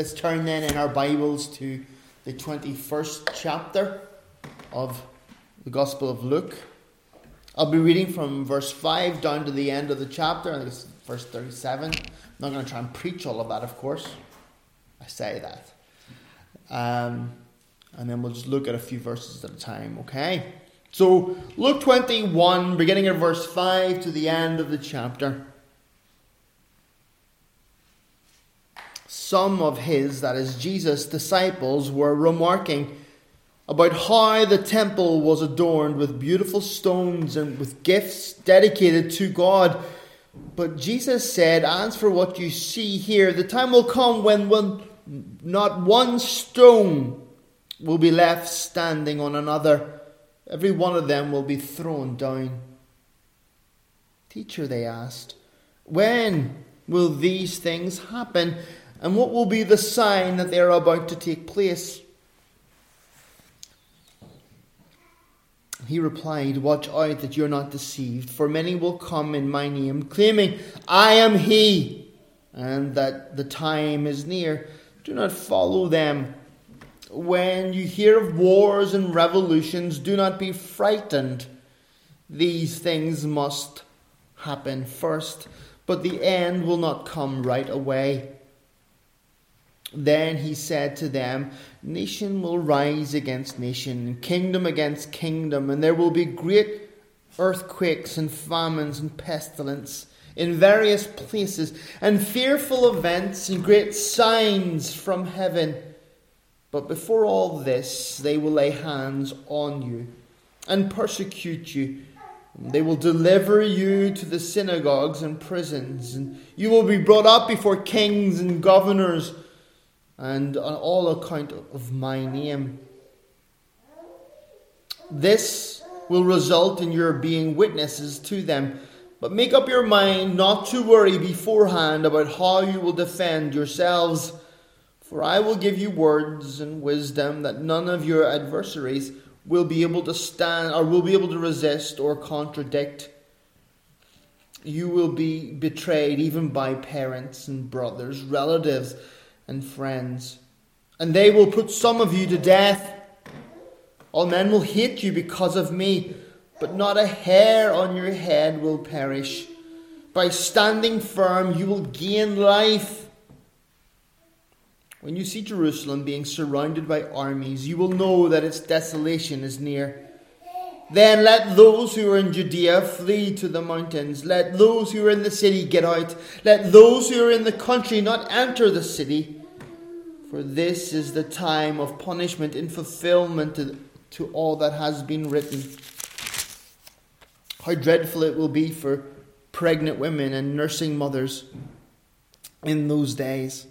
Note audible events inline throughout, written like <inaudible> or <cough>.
Let's turn then in our Bibles to the 21st chapter of the Gospel of Luke. I'll be reading from verse 5 down to the end of the chapter, I think it's verse 37. I'm not going to try and preach all of that, of course. I say that. Um, and then we'll just look at a few verses at a time, okay? So, Luke 21, beginning at verse 5 to the end of the chapter. Some of his, that is Jesus' disciples, were remarking about how the temple was adorned with beautiful stones and with gifts dedicated to God. But Jesus said, As for what you see here, the time will come when, when not one stone will be left standing on another. Every one of them will be thrown down. Teacher, they asked, when will these things happen? And what will be the sign that they are about to take place? He replied, Watch out that you're not deceived, for many will come in my name, claiming, I am he, and that the time is near. Do not follow them. When you hear of wars and revolutions, do not be frightened. These things must happen first, but the end will not come right away. Then he said to them, Nation will rise against nation, kingdom against kingdom, and there will be great earthquakes and famines and pestilence in various places, and fearful events and great signs from heaven. But before all this, they will lay hands on you and persecute you. They will deliver you to the synagogues and prisons, and you will be brought up before kings and governors and on all account of my name. This will result in your being witnesses to them. But make up your mind not to worry beforehand about how you will defend yourselves. For I will give you words and wisdom that none of your adversaries will be able to stand or will be able to resist or contradict. You will be betrayed even by parents and brothers, relatives and friends. And they will put some of you to death. All men will hate you because of me, but not a hair on your head will perish. By standing firm, you will gain life. When you see Jerusalem being surrounded by armies, you will know that its desolation is near. Then let those who are in Judea flee to the mountains. Let those who are in the city get out. Let those who are in the country not enter the city. For this is the time of punishment in fulfillment to, to all that has been written. How dreadful it will be for pregnant women and nursing mothers in those days.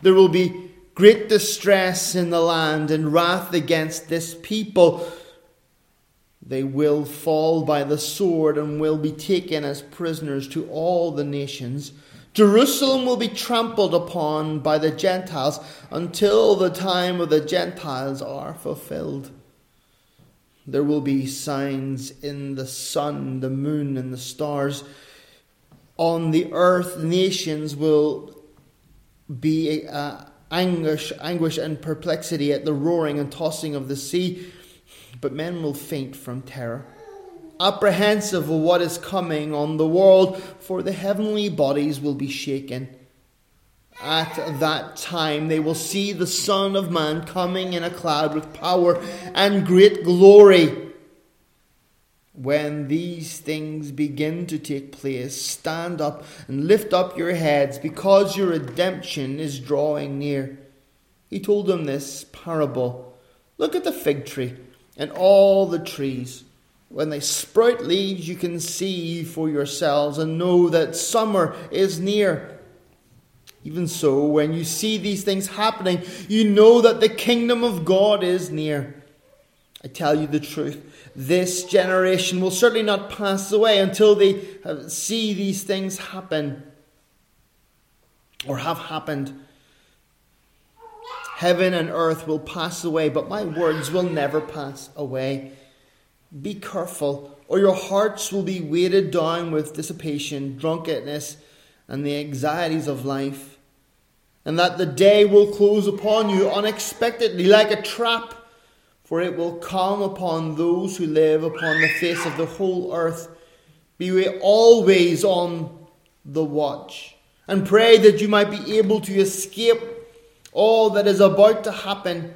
There will be great distress in the land and wrath against this people. They will fall by the sword and will be taken as prisoners to all the nations Jerusalem will be trampled upon by the Gentiles until the time of the Gentiles are fulfilled. There will be signs in the sun, the moon, and the stars. On the earth, nations will be uh, anguish, anguish and perplexity at the roaring and tossing of the sea, but men will faint from terror apprehensive of what is coming on the world, for the heavenly bodies will be shaken. At that time, they will see the Son of Man coming in a cloud with power and great glory. When these things begin to take place, stand up and lift up your heads, because your redemption is drawing near. He told them this parable Look at the fig tree and all the trees. When they sprout leaves, you can see for yourselves and know that summer is near. Even so, when you see these things happening, you know that the kingdom of God is near. I tell you the truth, this generation will certainly not pass away until they see these things happen or have happened. Heaven and earth will pass away, but my words will never pass away. Be careful, or your hearts will be weighted down with dissipation, drunkenness, and the anxieties of life. and that the day will close upon you unexpectedly like a trap, for it will come upon those who live upon the face of the whole earth. Be always on the watch, and pray that you might be able to escape all that is about to happen,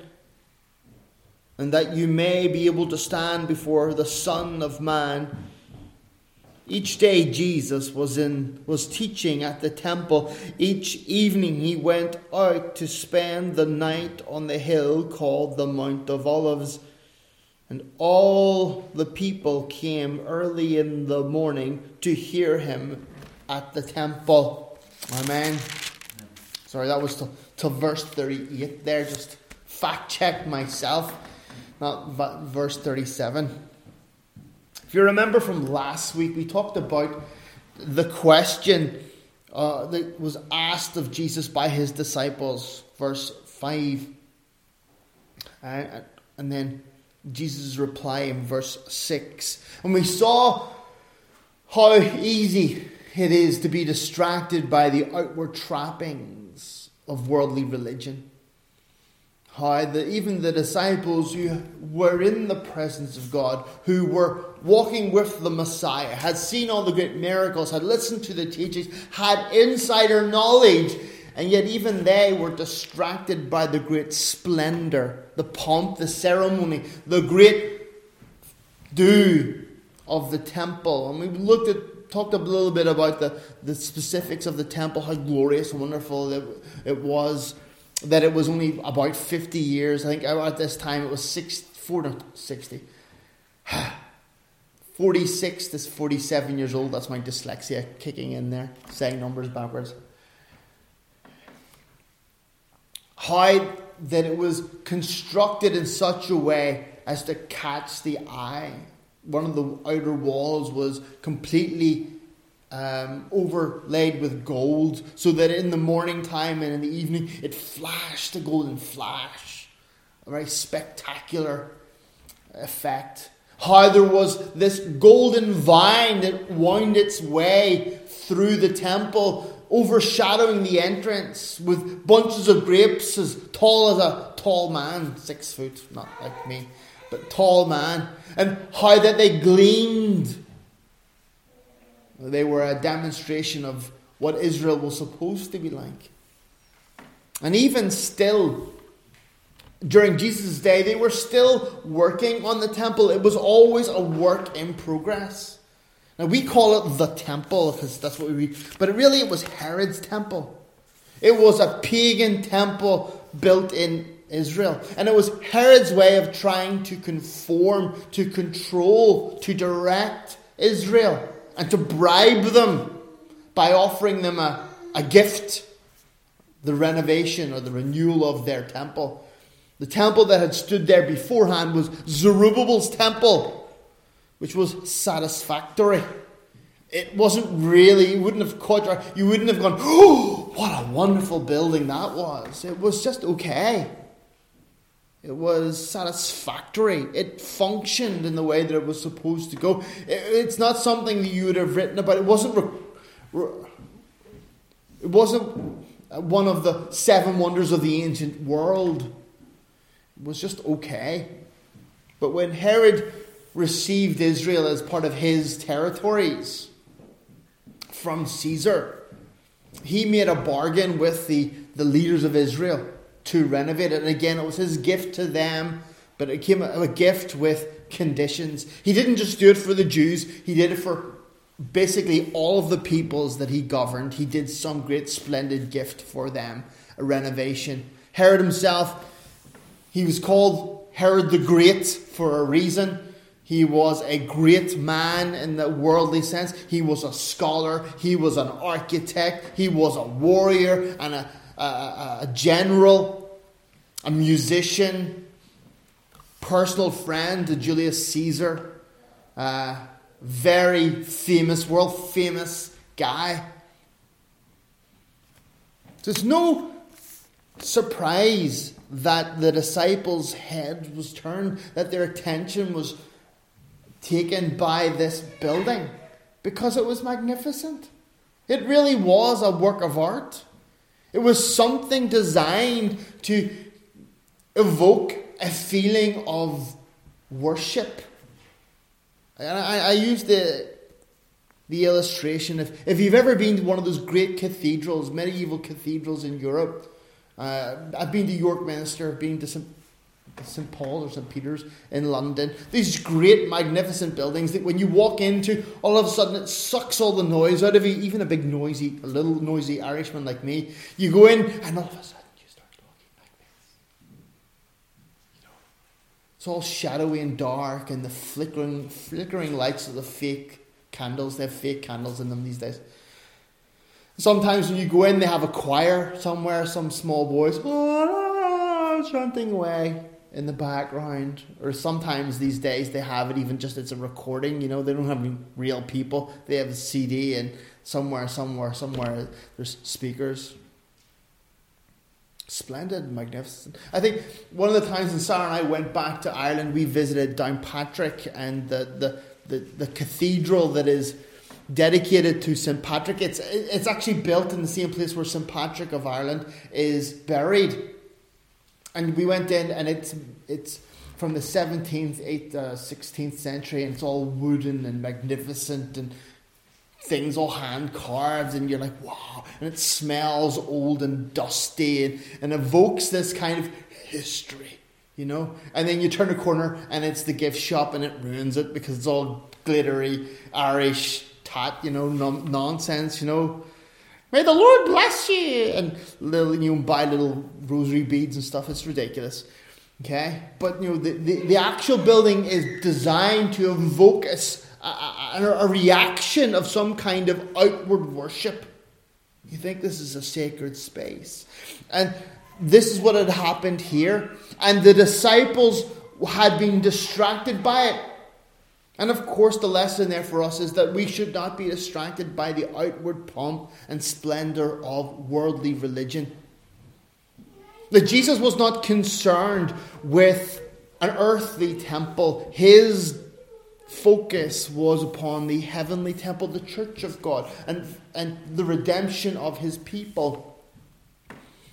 and that you may be able to stand before the Son of Man each day Jesus was in was teaching at the temple. Each evening he went out to spend the night on the hill called the Mount of Olives. And all the people came early in the morning to hear him at the temple. Amen. Sorry, that was to, to verse 38 there. Just fact check myself. Not verse 37. If you remember from last week, we talked about the question uh, that was asked of Jesus by his disciples, verse 5. Uh, and then Jesus' reply in verse 6. And we saw how easy it is to be distracted by the outward trappings of worldly religion how the, even the disciples who were in the presence of God, who were walking with the Messiah, had seen all the great miracles, had listened to the teachings, had insider knowledge, and yet even they were distracted by the great splendor, the pomp, the ceremony, the great do of the temple. And we looked at talked a little bit about the, the specifics of the temple, how glorious and wonderful it, it was that it was only about 50 years. I think at this time it was 60, 60. <sighs> 46 to 47 years old. That's my dyslexia kicking in there, saying numbers backwards. How that it was constructed in such a way as to catch the eye. One of the outer walls was completely um, overlaid with gold, so that in the morning time and in the evening it flashed a golden flash. A very spectacular effect. How there was this golden vine that wound its way through the temple, overshadowing the entrance with bunches of grapes as tall as a tall man, six foot, not like me, but tall man, and how that they gleamed they were a demonstration of what Israel was supposed to be like. And even still, during Jesus' day, they were still working on the temple. It was always a work in progress. Now we call it the temple because that's what we read, but really it was Herod's temple. It was a pagan temple built in Israel. And it was Herod's way of trying to conform, to control, to direct Israel and to bribe them by offering them a, a gift the renovation or the renewal of their temple. The temple that had stood there beforehand was Zerubbabel's temple, which was satisfactory. It wasn't really, you wouldn't have caught your, you wouldn't have gone, oh, what a wonderful building that was. It was just okay. It was satisfactory. It functioned in the way that it was supposed to go. it's not something that you would have written about. It wasn't. Re- re- it wasn't one of the seven wonders of the ancient world. It was just okay. But when Herod received Israel as part of his territories from Caesar, he made a bargain with the, the leaders of Israel to renovate it. And again, it was his gift to them, but it came a gift with conditions. He didn't just do it for the Jews, he did it for basically all of the peoples that he governed. He did some great, splendid gift for them, a renovation. Herod himself, he was called Herod the Great for a reason. He was a great man in the worldly sense. He was a scholar. He was an architect. He was a warrior and a, a, a general, a musician, personal friend to Julius Caesar, uh, very famous, world famous guy. There's no surprise that the disciples' head was turned, that their attention was taken by this building, because it was magnificent. It really was a work of art. It was something designed to evoke a feeling of worship. And I, I use the, the illustration if, if you've ever been to one of those great cathedrals, medieval cathedrals in Europe, uh, I've been to York Minster, I've been to St. St. Paul's or St. Peter's in London. These great, magnificent buildings that when you walk into, all of a sudden it sucks all the noise out of you, even a big noisy, a little noisy Irishman like me. You go in and all of a sudden you start talking like this. You know, it's all shadowy and dark and the flickering, flickering lights of the fake candles. They have fake candles in them these days. Sometimes when you go in, they have a choir somewhere, some small boys oh, chanting away in the background. Or sometimes these days they have it even just it's a recording. You know, they don't have any real people. They have a CD, and somewhere, somewhere, somewhere there's speakers. Splendid, magnificent. I think one of the times when Sarah and I went back to Ireland, we visited Downpatrick and the, the, the, the cathedral that is dedicated to St. Patrick. It's, it's actually built in the same place where St. Patrick of Ireland is buried. And we went in, and it's, it's from the 17th, 8th, uh, 16th century, and it's all wooden and magnificent and things all hand carved, and you're like, wow. And it smells old and dusty and, and evokes this kind of history, you know? And then you turn a corner, and it's the gift shop, and it ruins it because it's all glittery, Irish tat, you know, non- nonsense, you know. May the Lord bless you, and little you know, buy little rosary beads and stuff. It's ridiculous. Okay, but you know the, the, the actual building is designed to evoke a, a, a reaction of some kind of outward worship. You think this is a sacred space, and this is what had happened here, and the disciples had been distracted by it. And of course, the lesson there for us is that we should not be distracted by the outward pomp and splendor of worldly religion. That Jesus was not concerned with an earthly temple, his focus was upon the heavenly temple, the church of God, and, and the redemption of his people.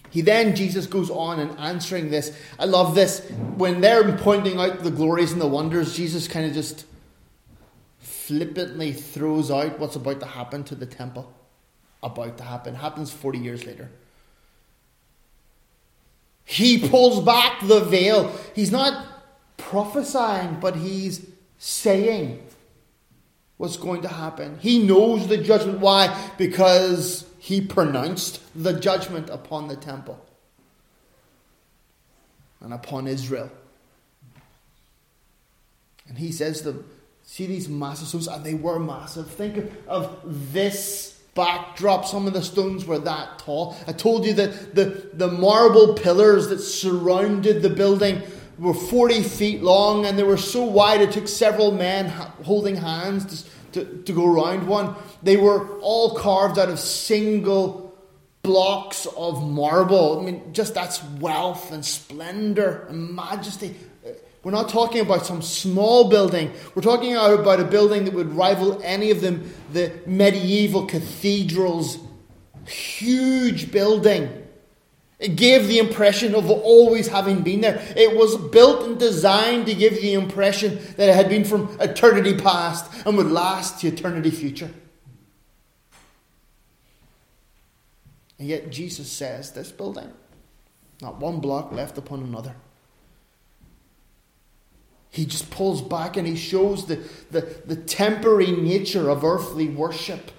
He then, Jesus goes on and answering this. I love this. When they're pointing out the glories and the wonders, Jesus kind of just flippantly throws out what's about to happen to the temple. About to happen. Happens 40 years later. He pulls back the veil. He's not prophesying, but he's saying what's going to happen. He knows the judgment. Why? Because he pronounced the judgment upon the temple and upon Israel. And he says to them, See these massive stones, and they were massive. Think of, of this backdrop. Some of the stones were that tall. I told you that the, the marble pillars that surrounded the building were 40 feet long and they were so wide it took several men holding hands to, to, to go around one. They were all carved out of single blocks of marble. I mean, just that's wealth and splendor and majesty. We're not talking about some small building. We're talking about a building that would rival any of them, the medieval cathedrals. Huge building. It gave the impression of always having been there. It was built and designed to give the impression that it had been from eternity past and would last to eternity future. And yet Jesus says this building, not one block left upon another. He just pulls back and he shows the, the, the temporary nature of earthly worship.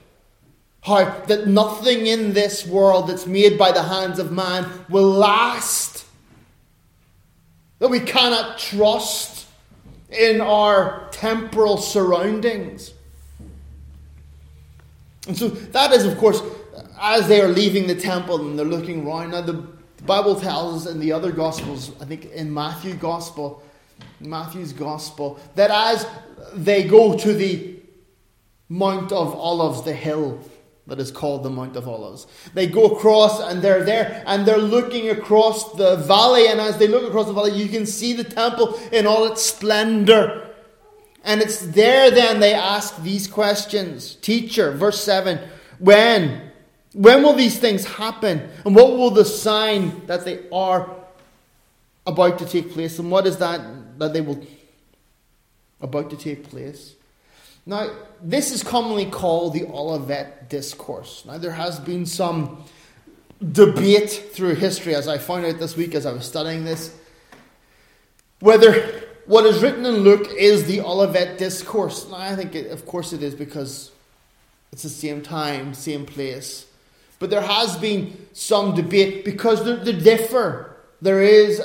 How that nothing in this world that's made by the hands of man will last. That we cannot trust in our temporal surroundings. And so that is, of course, as they are leaving the temple and they're looking around. Now, the Bible tells us in the other Gospels, I think in Matthew Gospel, Matthew's Gospel, that as they go to the Mount of Olives, the hill that is called the Mount of Olives, they go across and they're there and they're looking across the valley. And as they look across the valley, you can see the temple in all its splendor. And it's there then they ask these questions. Teacher, verse 7 When When will these things happen? And what will the sign that they are about to take place? And what is that that they will about to take place? Now, this is commonly called the Olivet Discourse. Now, there has been some debate through history, as I found out this week as I was studying this, whether what is written in Luke is the Olivet Discourse. Now, I think, it, of course, it is because it's the same time, same place. But there has been some debate because they differ. There is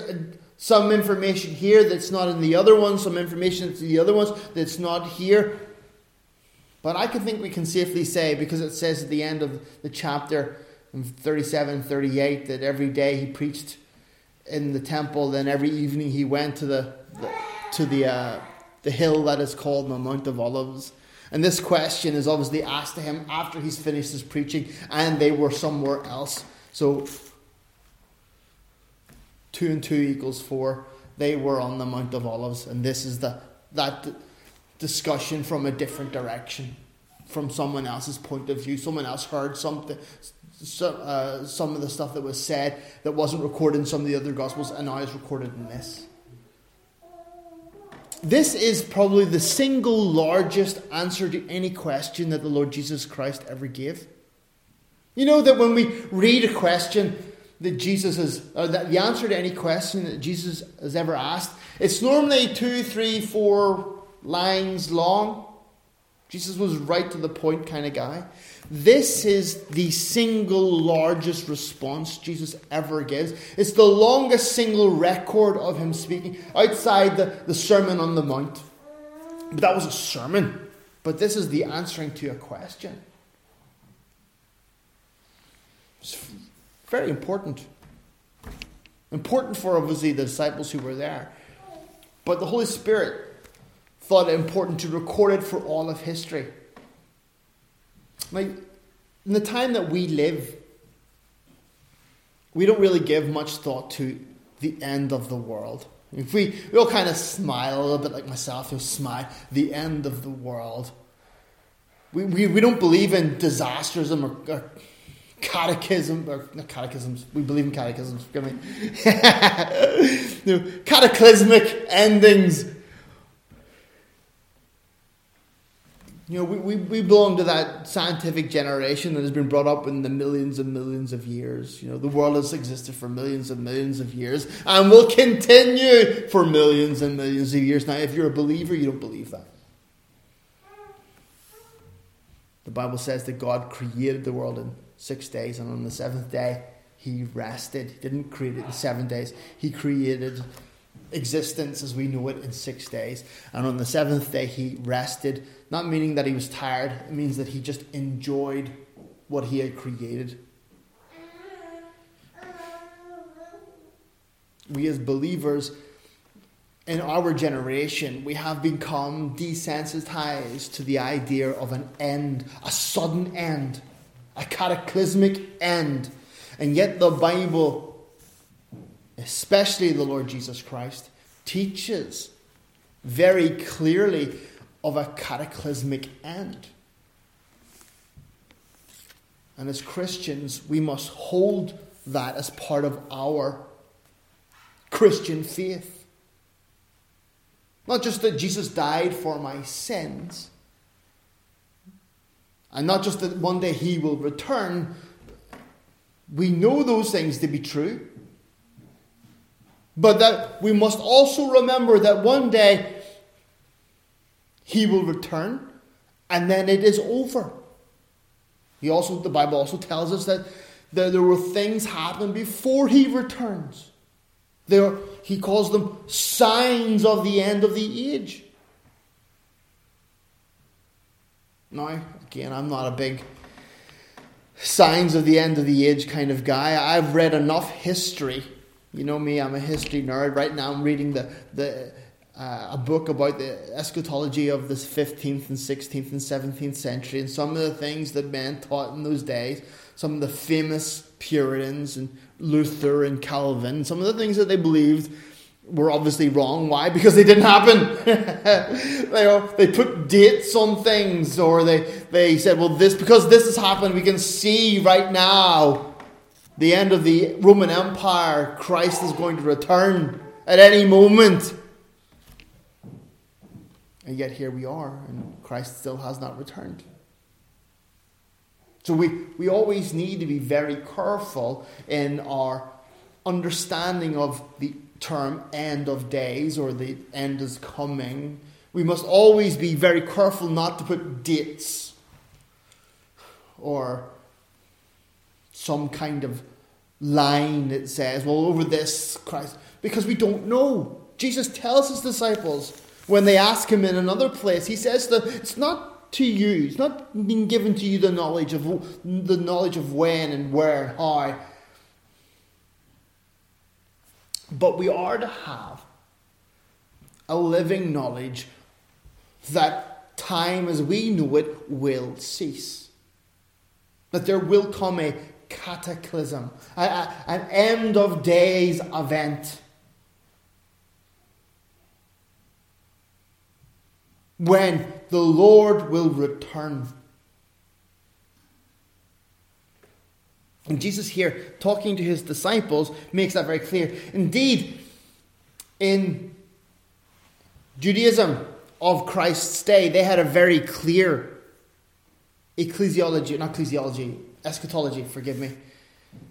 some information here that's not in the other one, some information that's in the other ones that's not here. But I can think we can safely say, because it says at the end of the chapter in 37 38 that every day he preached in the temple, then every evening he went to the, the to the, uh, the hill that is called the Mount of Olives. And this question is obviously asked to him after he's finished his preaching, and they were somewhere else. So, two and two equals four. They were on the Mount of Olives, and this is the that discussion from a different direction, from someone else's point of view. Someone else heard something, so, uh, some of the stuff that was said that wasn't recorded in some of the other Gospels, and now is recorded in this. This is probably the single largest answer to any question that the Lord Jesus Christ ever gave. You know that when we read a question that Jesus has, or that the answer to any question that Jesus has ever asked, it's normally two, three, four lines long. Jesus was right to the point kind of guy. This is the single largest response Jesus ever gives. It's the longest single record of him speaking outside the, the Sermon on the Mount. But that was a sermon. But this is the answering to a question. It's very important. Important for obviously the disciples who were there. But the Holy Spirit thought it important to record it for all of history. Like, in the time that we live, we don't really give much thought to the end of the world. If we, we all kind of smile a little bit like myself, you'll smile, the end of the world. We, we, we don't believe in disasters or, or catechism, or not catechisms, we believe in catechisms, forgive me. <laughs> you know, cataclysmic endings You know, we, we, we belong to that scientific generation that has been brought up in the millions and millions of years. You know, the world has existed for millions and millions of years and will continue for millions and millions of years. Now, if you're a believer, you don't believe that. The Bible says that God created the world in six days, and on the seventh day, He rested. He didn't create it in seven days, He created existence as we know it in six days. And on the seventh day, he rested, not meaning that he was tired, it means that he just enjoyed what he had created. We as believers in our generation, we have become desensitized to the idea of an end, a sudden end, a cataclysmic end. And yet the Bible especially the Lord Jesus Christ, teaches very clearly of a cataclysmic end. And as Christians, we must hold that as part of our Christian faith. Not just that Jesus died for my sins, and not just that one day he will return. We know those things to be true. But that we must also remember that one day he will return and then it is over. He also the Bible also tells us that there, there will things happen before he returns. There he calls them signs of the end of the age. Now, again, I'm not a big signs of the end of the age kind of guy. I've read enough history you know me, I'm a history nerd. Right now, I'm reading the, the, uh, a book about the eschatology of the 15th and 16th and 17th century and some of the things that men taught in those days. Some of the famous Puritans and Luther and Calvin, some of the things that they believed were obviously wrong. Why? Because they didn't happen. <laughs> they, they put dates on things, or they, they said, well, this because this has happened, we can see right now the end of the Roman Empire. Christ is going to return at any moment. And yet here we are, and Christ still has not returned. So we, we always need to be very careful in our understanding of the term end of days or the end is coming. We must always be very careful not to put dates or some kind of line that says, well, over this Christ, because we don't know. Jesus tells his disciples when they ask him in another place, he says that it's not to you, it's not being given to you the knowledge of the knowledge of when and where and how. But we are to have a living knowledge that time as we know it will cease. That there will come a cataclysm, a, a, an end of days event when the Lord will return. And Jesus here, talking to his disciples, makes that very clear. Indeed, in Judaism of Christ's day, they had a very clear ecclesiology, not ecclesiology, eschatology, forgive me.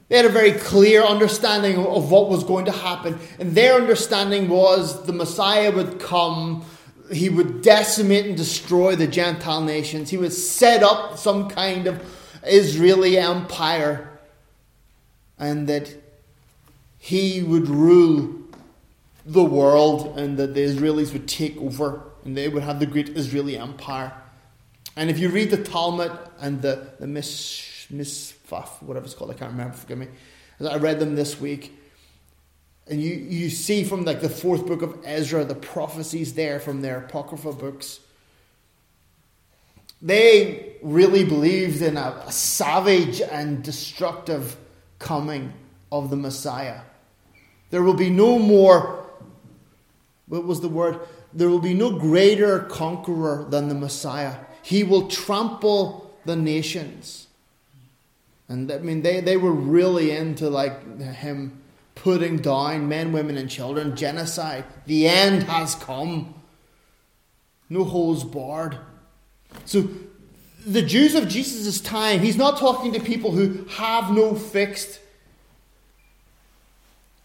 They had a very clear understanding of what was going to happen. And their understanding was the Messiah would come he would decimate and destroy the Gentile nations. He would set up some kind of Israeli empire, and that he would rule the world, and that the Israelis would take over, and they would have the great Israeli empire. And if you read the Talmud and the the Mish, Misfaf, whatever it's called, I can't remember. Forgive me. I read them this week and you, you see from like the fourth book of Ezra, the prophecies there from their apocryphal books. They really believed in a, a savage and destructive coming of the Messiah. There will be no more, what was the word? There will be no greater conqueror than the Messiah. He will trample the nations. And I mean, they, they were really into like him putting down men, women, and children, genocide. The end has come. No holds barred. So, the Jews of Jesus' time, he's not talking to people who have no fixed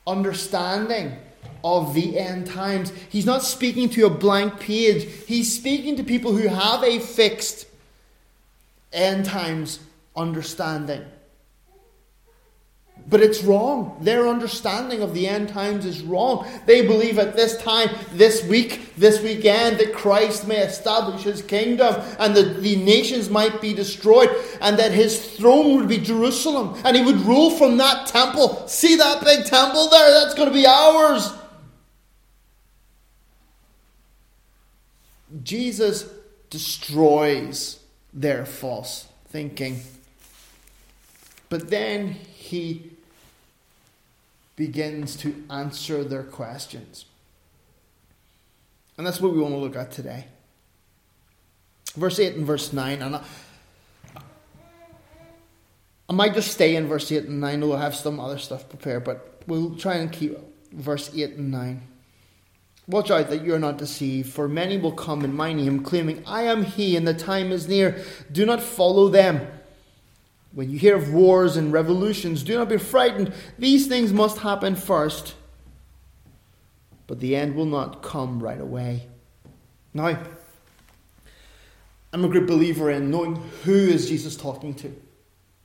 understanding of the end times. He's not speaking to a blank page. He's speaking to people who have a fixed end times understanding. But it's wrong. Their understanding of the end times is wrong. They believe at this time, this week, this weekend, that Christ may establish his kingdom and that the nations might be destroyed and that his throne would be Jerusalem and he would rule from that temple. See that big temple there? That's going to be ours. Jesus destroys their false thinking. But then he begins to answer their questions. And that's what we want to look at today. Verse 8 and verse 9. And I, I might just stay in verse 8 and 9, we'll have some other stuff prepared, but we'll try and keep verse 8 and 9. Watch out that you are not deceived, for many will come in my name, claiming, I am he, and the time is near. Do not follow them. When you hear of wars and revolutions, do not be frightened. These things must happen first, but the end will not come right away. Now, I'm a great believer in knowing who is Jesus talking to.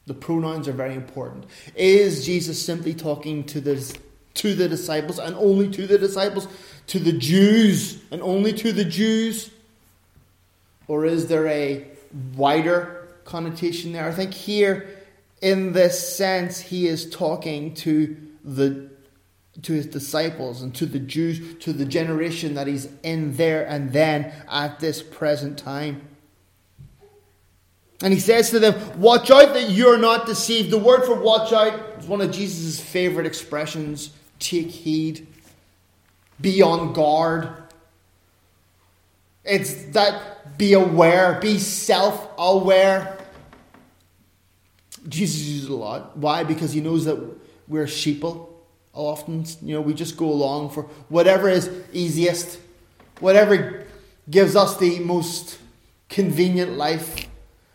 The pronouns are very important. Is Jesus simply talking to the, to the disciples and only to the disciples, to the Jews and only to the Jews? Or is there a wider connotation there. I think here, in this sense, he is talking to the to his disciples and to the Jews, to the generation that he's in there and then at this present time. And he says to them, Watch out that you're not deceived. The word for watch out is one of Jesus' favorite expressions take heed. be on guard. It's that be aware, be self aware. Jesus uses a lot. Why? Because he knows that we're sheeple. Often, you know, we just go along for whatever is easiest, whatever gives us the most convenient life.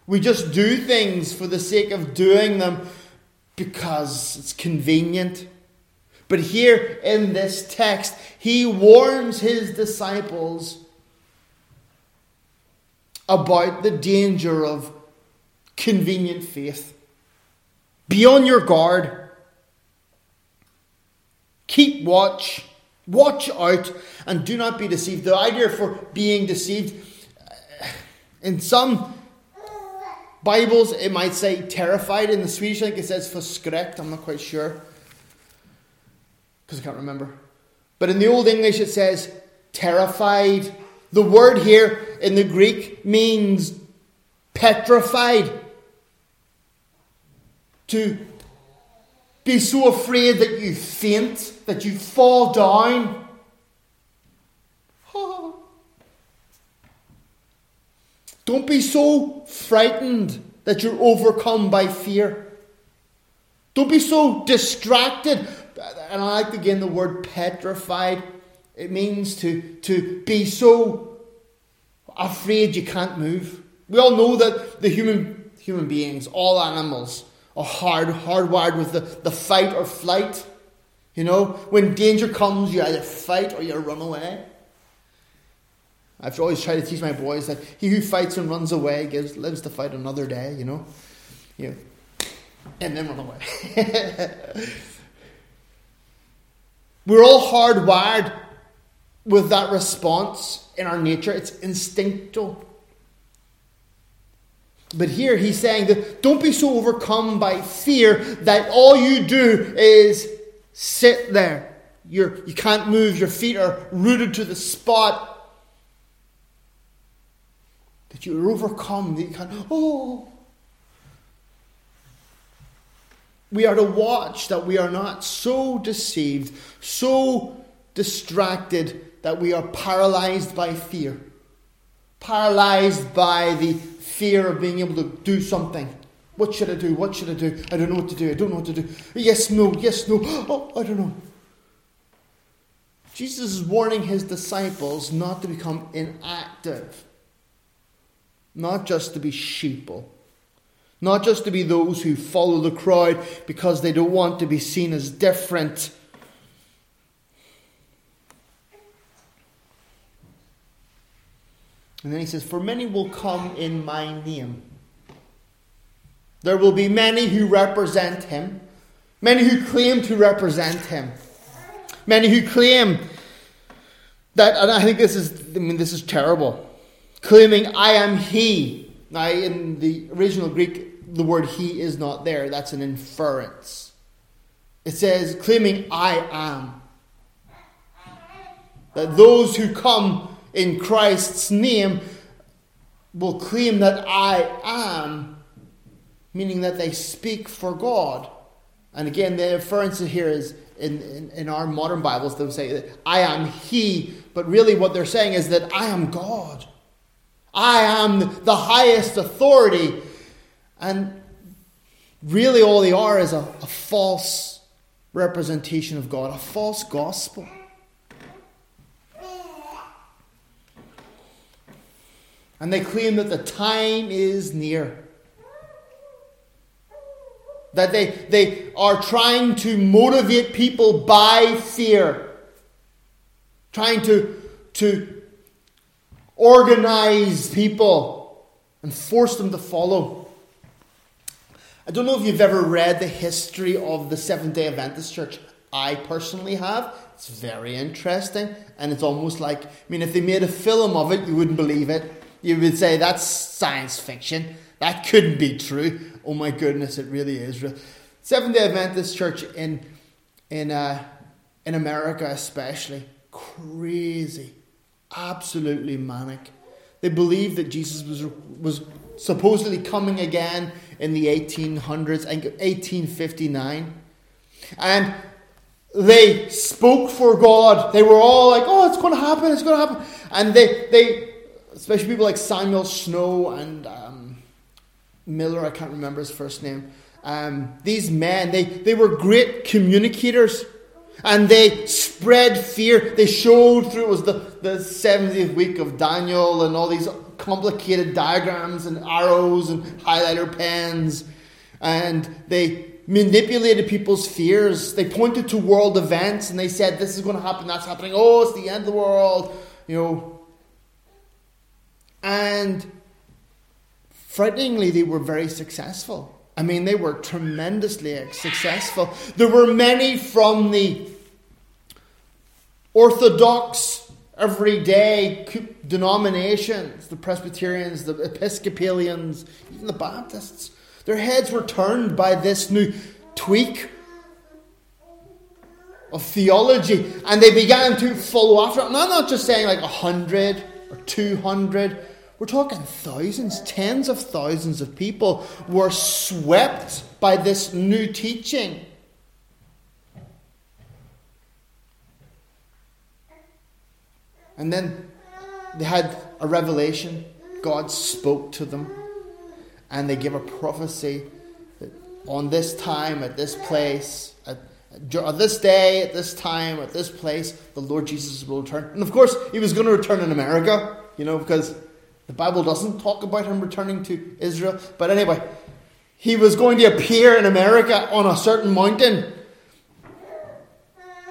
We just do things for the sake of doing them because it's convenient. But here in this text, he warns his disciples about the danger of convenient faith. Be on your guard. Keep watch. Watch out and do not be deceived. The idea for being deceived, uh, in some Bibles, it might say terrified. In the Swedish, I think it says förskräckt. I'm not quite sure because I can't remember. But in the Old English, it says terrified. The word here in the Greek means petrified. To be so afraid that you faint, that you fall down. <laughs> Don't be so frightened that you're overcome by fear. Don't be so distracted. And I like again the word petrified. It means to, to be so afraid you can't move. We all know that the human human beings, all animals, are hard hardwired with the, the fight or flight. You know, when danger comes, you either fight or you run away. I've always tried to teach my boys that he who fights and runs away gives lives to fight another day, you know. You and then run away. <laughs> We're all hardwired with that response in our nature. It's instinctual. But here he's saying that don't be so overcome by fear that all you do is sit there. You're, you can't move, your feet are rooted to the spot. That you're overcome, that you can't, oh. We are to watch that we are not so deceived, so distracted that we are paralyzed by fear, paralyzed by the fear of being able to do something. What should I do? What should I do? I don't know what to do. I don't know what to do. Yes, no, yes, no. <gasps> Oh, I don't know. Jesus is warning his disciples not to become inactive, not just to be sheeple, not just to be those who follow the crowd because they don't want to be seen as different And then he says, For many will come in my name. There will be many who represent him, many who claim to represent him, many who claim that, and I think this is, I mean, this is terrible, claiming, I am he. Now, in the original Greek, the word he is not there, that's an inference. It says, claiming, I am. That those who come in Christ's name will claim that I am, meaning that they speak for God. And again, the inference here is in, in, in, our modern Bibles, they'll say that I am He, but really what they're saying is that I am God. I am the highest authority. And really, all they are is a, a false representation of God, a false gospel. And they claim that the time is near. That they, they are trying to motivate people by fear, trying to, to organize people and force them to follow. I don't know if you've ever read the history of the Seventh day Adventist Church. I personally have. It's very interesting, and it's almost like I mean, if they made a film of it, you wouldn't believe it you would say that's science fiction. That couldn't be true. Oh my goodness, it really is real. Seventh Day Adventist Church in in uh, in America, especially, crazy, absolutely manic. They believed that Jesus was was supposedly coming again in the 1800s, 1859, and they spoke for God. They were all like, "Oh, it's going to happen! It's going to happen!" And they, they, especially people like Samuel Snow and um, Miller. I can't remember his first name. Um, these men, they, they were great communicators. And they spread fear. They showed through, it was the, the 70th week of Daniel and all these complicated diagrams and arrows and highlighter pens. And they manipulated people's fears. They pointed to world events and they said, This is going to happen, that's happening. Oh, it's the end of the world. You know. And frighteningly, they were very successful. I mean, they were tremendously successful. There were many from the Orthodox, everyday denominations, the Presbyterians, the Episcopalians, even the Baptists. Their heads were turned by this new tweak of theology, and they began to follow after it. And I'm not just saying like a hundred or two hundred. We're talking thousands, tens of thousands of people were swept by this new teaching. And then they had a revelation. God spoke to them and they give a prophecy that on this time, at this place, at, at this day, at this time, at this place, the Lord Jesus will return. And of course, he was going to return in America, you know, because the Bible doesn't talk about him returning to Israel. But anyway, he was going to appear in America on a certain mountain.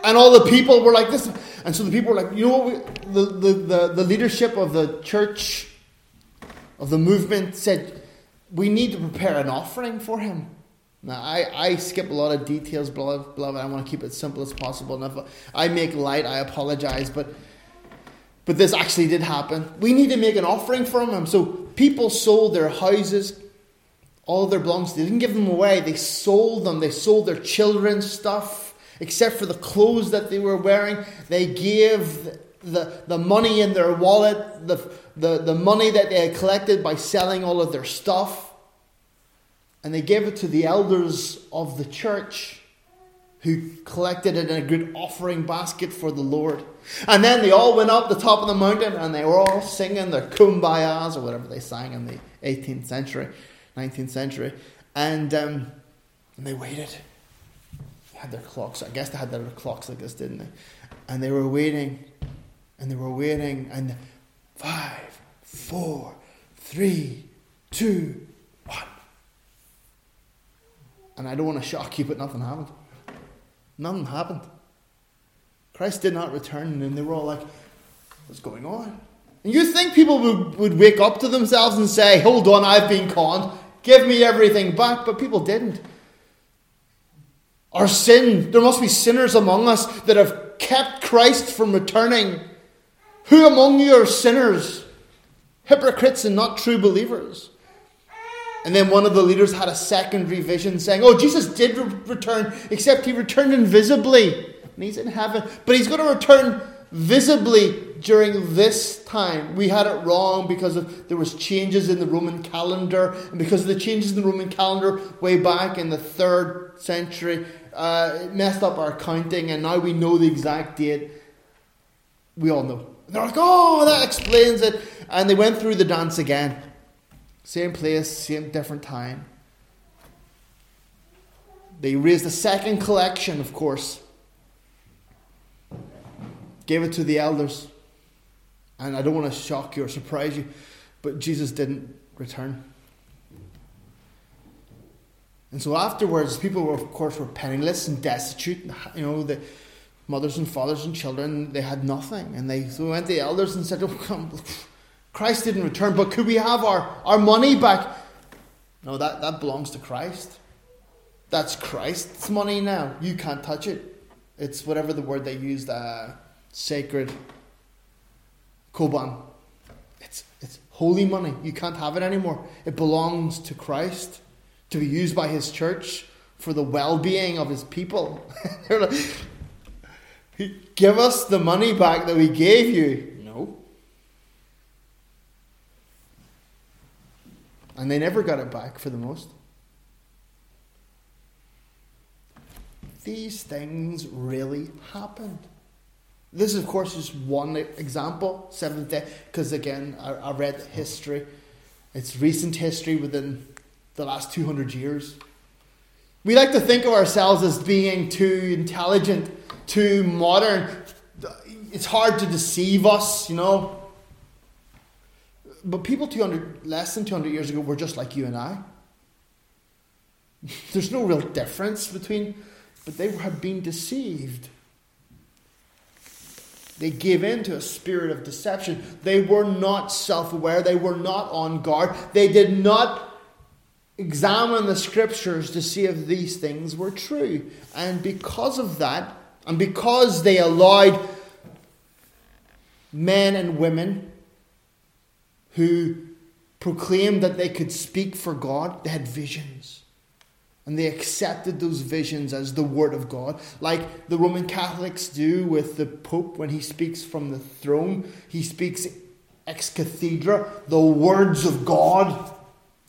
And all the people were like this. And so the people were like, you know what? We, the, the, the, the leadership of the church, of the movement, said, we need to prepare an offering for him. Now, I, I skip a lot of details, beloved. beloved. I want to keep it simple as possible. And if I make light, I apologize. But, but this actually did happen. We need to make an offering from him. So people sold their houses, all their belongings. They didn't give them away. They sold them. They sold their children's stuff, except for the clothes that they were wearing. They gave the, the money in their wallet, the, the, the money that they had collected by selling all of their stuff, and they gave it to the elders of the church who collected it in a good offering basket for the Lord. And then they all went up the top of the mountain and they were all singing their kumbayas or whatever they sang in the 18th century, 19th century. And, um, and they waited. They had their clocks. I guess they had their clocks like this, didn't they? And they were waiting and they were waiting, and five, four, three, two, one. And I don't want to shock you, but nothing happened. Nothing happened. Christ did not return, and they were all like, What's going on? And you think people would, would wake up to themselves and say, Hold on, I've been conned, give me everything back, but people didn't. Our sin, there must be sinners among us that have kept Christ from returning. Who among you are sinners, hypocrites, and not true believers? And then one of the leaders had a secondary vision saying, Oh, Jesus did re- return, except he returned invisibly. And he's in heaven. But he's going to return visibly during this time. We had it wrong because of, there was changes in the Roman calendar. And because of the changes in the Roman calendar way back in the third century, uh, it messed up our counting. And now we know the exact date. We all know. They're like, oh, that explains it. And they went through the dance again. Same place, same different time. They raised a second collection, of course. Gave it to the elders. And I don't want to shock you or surprise you, but Jesus didn't return. And so afterwards, people were, of course, were penniless and destitute. You know, the mothers and fathers and children, they had nothing. And they so went to the elders and said, oh, come, Christ didn't return, but could we have our, our money back? No, that, that belongs to Christ. That's Christ's money now. You can't touch it. It's whatever the word they used, uh, sacred. Corban. It's, it's holy money. You can't have it anymore. It belongs to Christ to be used by his church for the well being of his people. <laughs> Give us the money back that we gave you. And they never got it back for the most. these things really happened. This, of course, is one example, Seventh day, because again, I, I read history. It's recent history within the last 200 years. We like to think of ourselves as being too intelligent, too modern. It's hard to deceive us, you know. But people 200, less than 200 years ago were just like you and I. <laughs> There's no real difference between, but they had been deceived. They gave in to a spirit of deception. They were not self aware. They were not on guard. They did not examine the scriptures to see if these things were true. And because of that, and because they allowed men and women who proclaimed that they could speak for God, they had visions. And they accepted those visions as the Word of God, like the Roman Catholics do with the Pope when he speaks from the throne. He speaks ex cathedra, the words of God,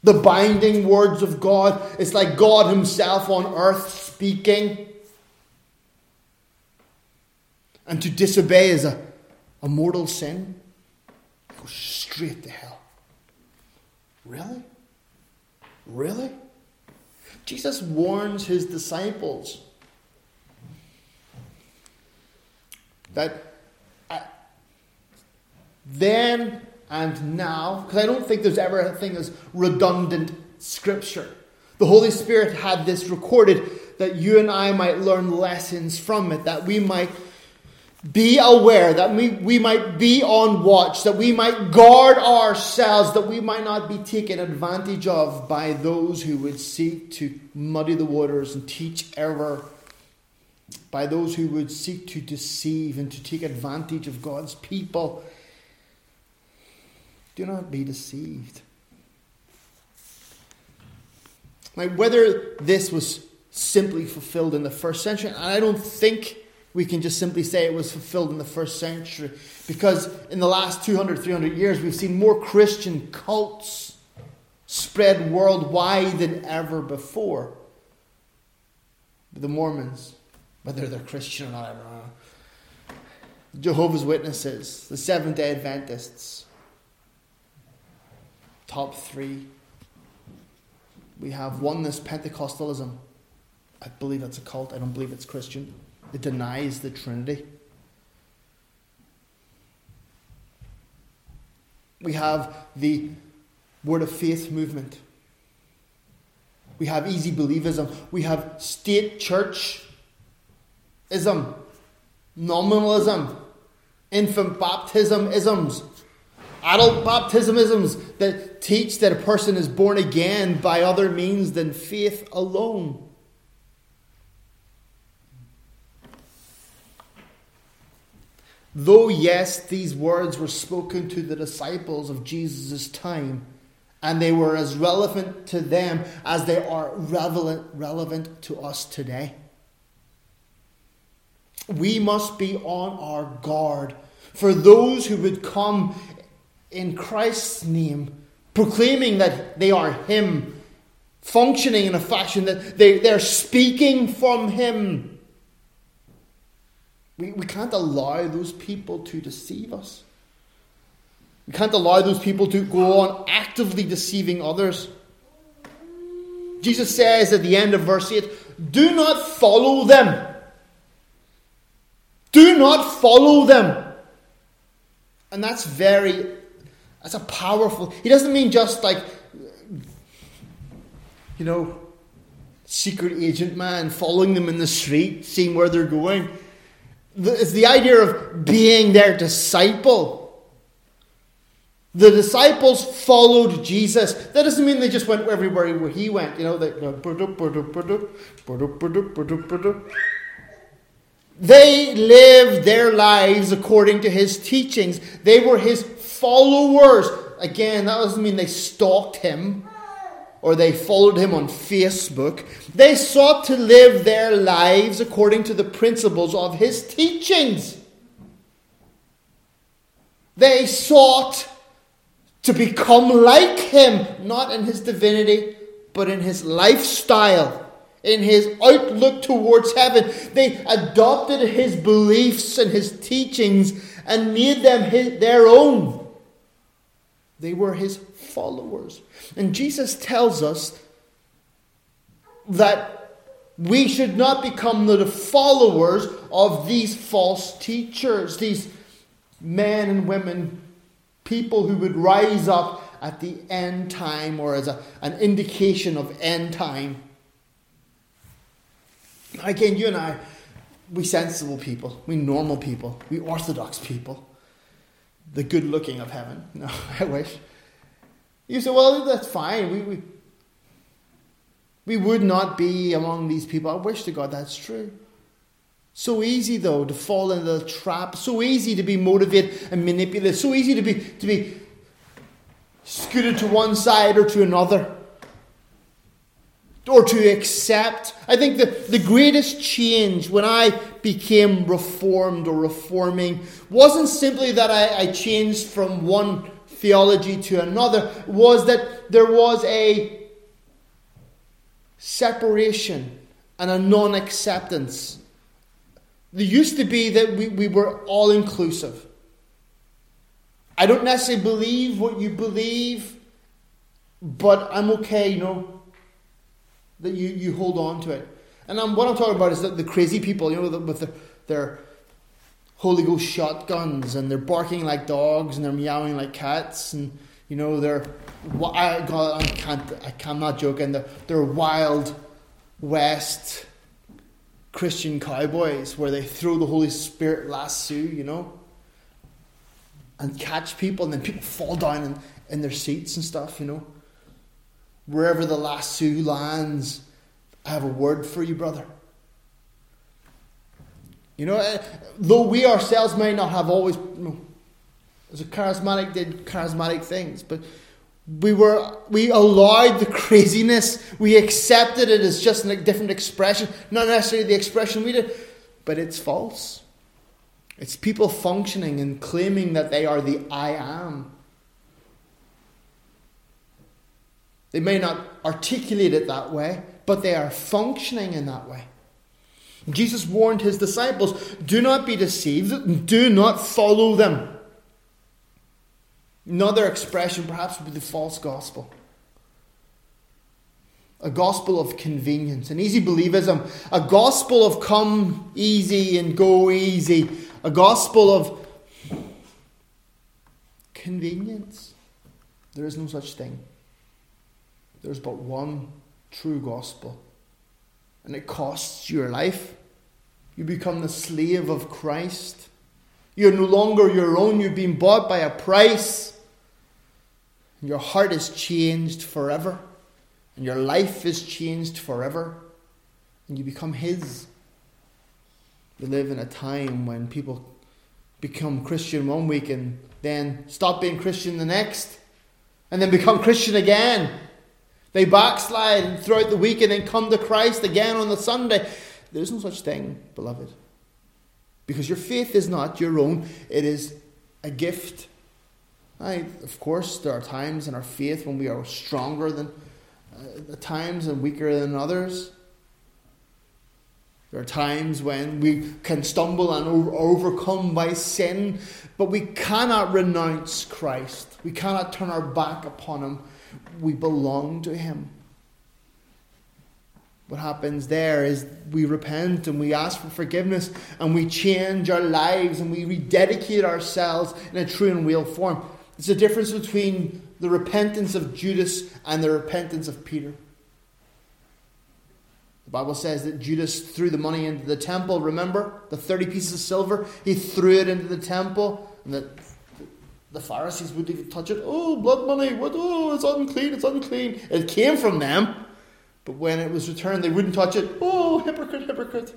the binding words of God. It's like God Himself on earth speaking. And to disobey is a, a mortal sin. Go straight to hell. Really? Really? Jesus warns his disciples that uh, then and now, because I don't think there's ever a thing as redundant scripture. The Holy Spirit had this recorded that you and I might learn lessons from it, that we might be aware, that we, we might be on watch, that we might guard ourselves, that we might not be taken advantage of by those who would seek to muddy the waters and teach error, by those who would seek to deceive and to take advantage of God's people. Do not be deceived. Now, whether this was simply fulfilled in the first century, I don't think we can just simply say it was fulfilled in the first century. Because in the last 200, 300 years, we've seen more Christian cults spread worldwide than ever before. The Mormons, whether they're Christian or not, I don't know. Jehovah's Witnesses, the Seventh day Adventists, top three. We have oneness Pentecostalism. I believe that's a cult. I don't believe it's Christian. It denies the Trinity. We have the Word of Faith movement. We have easy believism. We have state churchism, nominalism, infant baptism isms, adult baptism isms that teach that a person is born again by other means than faith alone. Though, yes, these words were spoken to the disciples of Jesus' time, and they were as relevant to them as they are relevant, relevant to us today. We must be on our guard for those who would come in Christ's name, proclaiming that they are Him, functioning in a fashion that they, they're speaking from Him. We, we can't allow those people to deceive us. We can't allow those people to go on actively deceiving others. Jesus says at the end of verse 8, Do not follow them. Do not follow them. And that's very, that's a powerful, he doesn't mean just like, you know, secret agent man following them in the street, seeing where they're going. It's the idea of being their disciple. The disciples followed Jesus. That doesn't mean they just went everywhere where he went. You know, they, they lived their lives according to his teachings. They were his followers. Again, that doesn't mean they stalked him or they followed him on Facebook. They sought to live their lives according to the principles of his teachings. They sought to become like him, not in his divinity, but in his lifestyle, in his outlook towards heaven. They adopted his beliefs and his teachings and made them his, their own. They were his followers. And Jesus tells us that we should not become the followers of these false teachers, these men and women, people who would rise up at the end time or as a, an indication of end time. Again, you and I, we sensible people, we normal people, we orthodox people, the good looking of heaven. <laughs> No, I wish. You say, well, that's fine. We, we, we would not be among these people. I wish to God that's true. So easy though to fall into the trap. So easy to be motivated and manipulated. So easy to be to be scooted to one side or to another. Or to accept. I think the, the greatest change when I became reformed or reforming wasn't simply that I, I changed from one theology to another, was that there was a separation and a non acceptance. There used to be that we, we were all inclusive. I don't necessarily believe what you believe, but I'm okay, you know, that you, you hold on to it. And I'm, what I'm talking about is that the crazy people, you know, with the, their Holy Ghost shotguns and they're barking like dogs and they're meowing like cats and you know they're I, God, I can't I, I'm not joking they're, they're wild west Christian cowboys where they throw the Holy Spirit lasso you know and catch people and then people fall down in, in their seats and stuff you know. Wherever the lasso lands I have a word for you brother you know, eh, though we ourselves may not have always, you know, as a charismatic did charismatic things, but we were we allowed the craziness. We accepted it as just a different expression, not necessarily the expression we did, but it's false. It's people functioning and claiming that they are the I am. They may not articulate it that way, but they are functioning in that way. Jesus warned his disciples do not be deceived, do not follow them. Another expression perhaps would be the false gospel. A gospel of convenience, an easy believism, a gospel of come easy and go easy, a gospel of convenience. There is no such thing. There's but one true gospel and it costs your life. You become the slave of Christ. You're no longer your own, you've been bought by a price. Your heart is changed forever, and your life is changed forever, and you become His. We live in a time when people become Christian one week and then stop being Christian the next, and then become Christian again. They backslide throughout the week and then come to Christ again on the Sunday. There is no such thing, beloved. Because your faith is not your own, it is a gift. I, of course, there are times in our faith when we are stronger than uh, times and weaker than others. There are times when we can stumble and over- overcome by sin, but we cannot renounce Christ. We cannot turn our back upon Him we belong to Him. What happens there is we repent and we ask for forgiveness and we change our lives and we rededicate ourselves in a true and real form. It's the difference between the repentance of Judas and the repentance of Peter. The Bible says that Judas threw the money into the temple. Remember the 30 pieces of silver? He threw it into the temple, and the the Pharisees wouldn't even touch it. Oh, blood money! What? Oh, it's unclean! It's unclean! It came from them, but when it was returned, they wouldn't touch it. Oh, hypocrite! Hypocrite!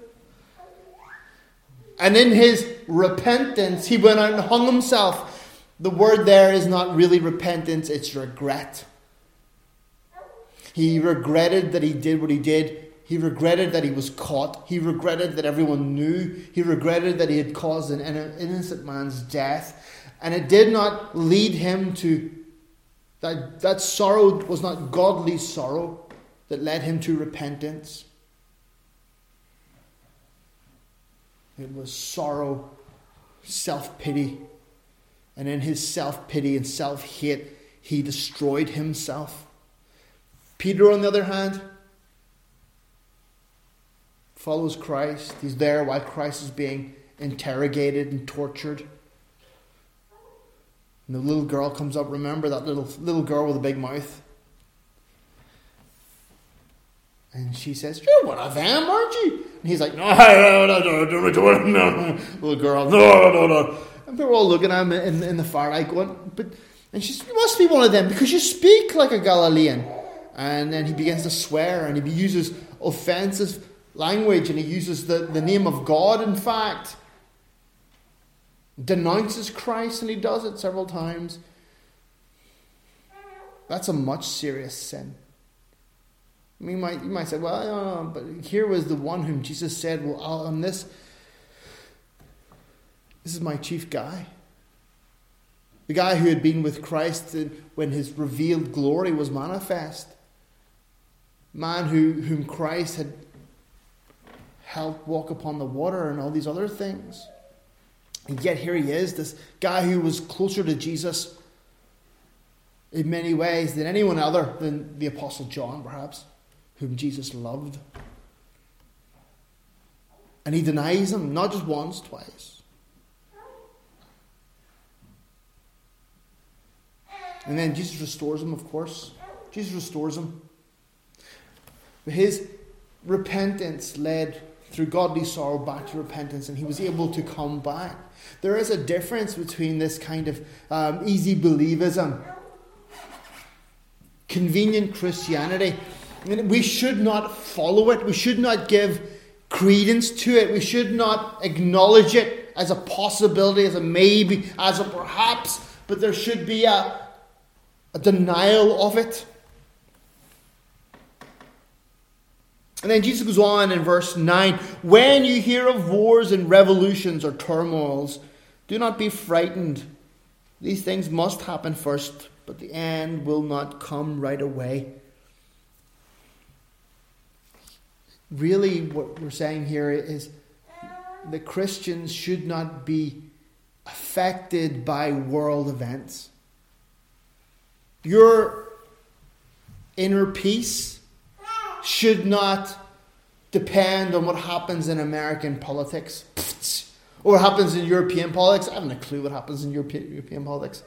And in his repentance, he went out and hung himself. The word there is not really repentance; it's regret. He regretted that he did what he did. He regretted that he was caught. He regretted that everyone knew. He regretted that he had caused an innocent man's death. And it did not lead him to that, that sorrow was not godly sorrow that led him to repentance. It was sorrow, self pity. And in his self pity and self hate, he destroyed himself. Peter, on the other hand, follows Christ. He's there while Christ is being interrogated and tortured. And the little girl comes up. Remember that little little girl with a big mouth? And she says, You're one of them, aren't you? And he's like, No, <laughs> no, no, no, no, no, no. Little girl, no, no, no. And they're all looking at him in, in the firelight going, But, and she says, You must be one of them because you speak like a Galilean. And then he begins to swear and he uses offensive language and he uses the, the name of God, in fact. Denounces Christ and he does it several times. That's a much serious sin. I mean, you might, you might say, well, but here was the one whom Jesus said, well, on this, this is my chief guy. The guy who had been with Christ when his revealed glory was manifest. Man who, whom Christ had helped walk upon the water and all these other things. And yet here he is, this guy who was closer to Jesus in many ways than anyone other than the Apostle John, perhaps whom Jesus loved. And he denies him, not just once, twice. And then Jesus restores him, of course. Jesus restores him. But his repentance led through godly sorrow back to repentance, and he was able to come back. There is a difference between this kind of um, easy believism, convenient Christianity, we should not follow it. We should not give credence to it. We should not acknowledge it as a possibility, as a maybe, as a perhaps, but there should be a, a denial of it. And then Jesus goes on in verse 9 When you hear of wars and revolutions or turmoils, do not be frightened. These things must happen first, but the end will not come right away. really what we're saying here is the Christians should not be affected by world events. Your inner peace should not depend on what happens in American politics or what happens in European politics. I haven't a clue what happens in European, European politics.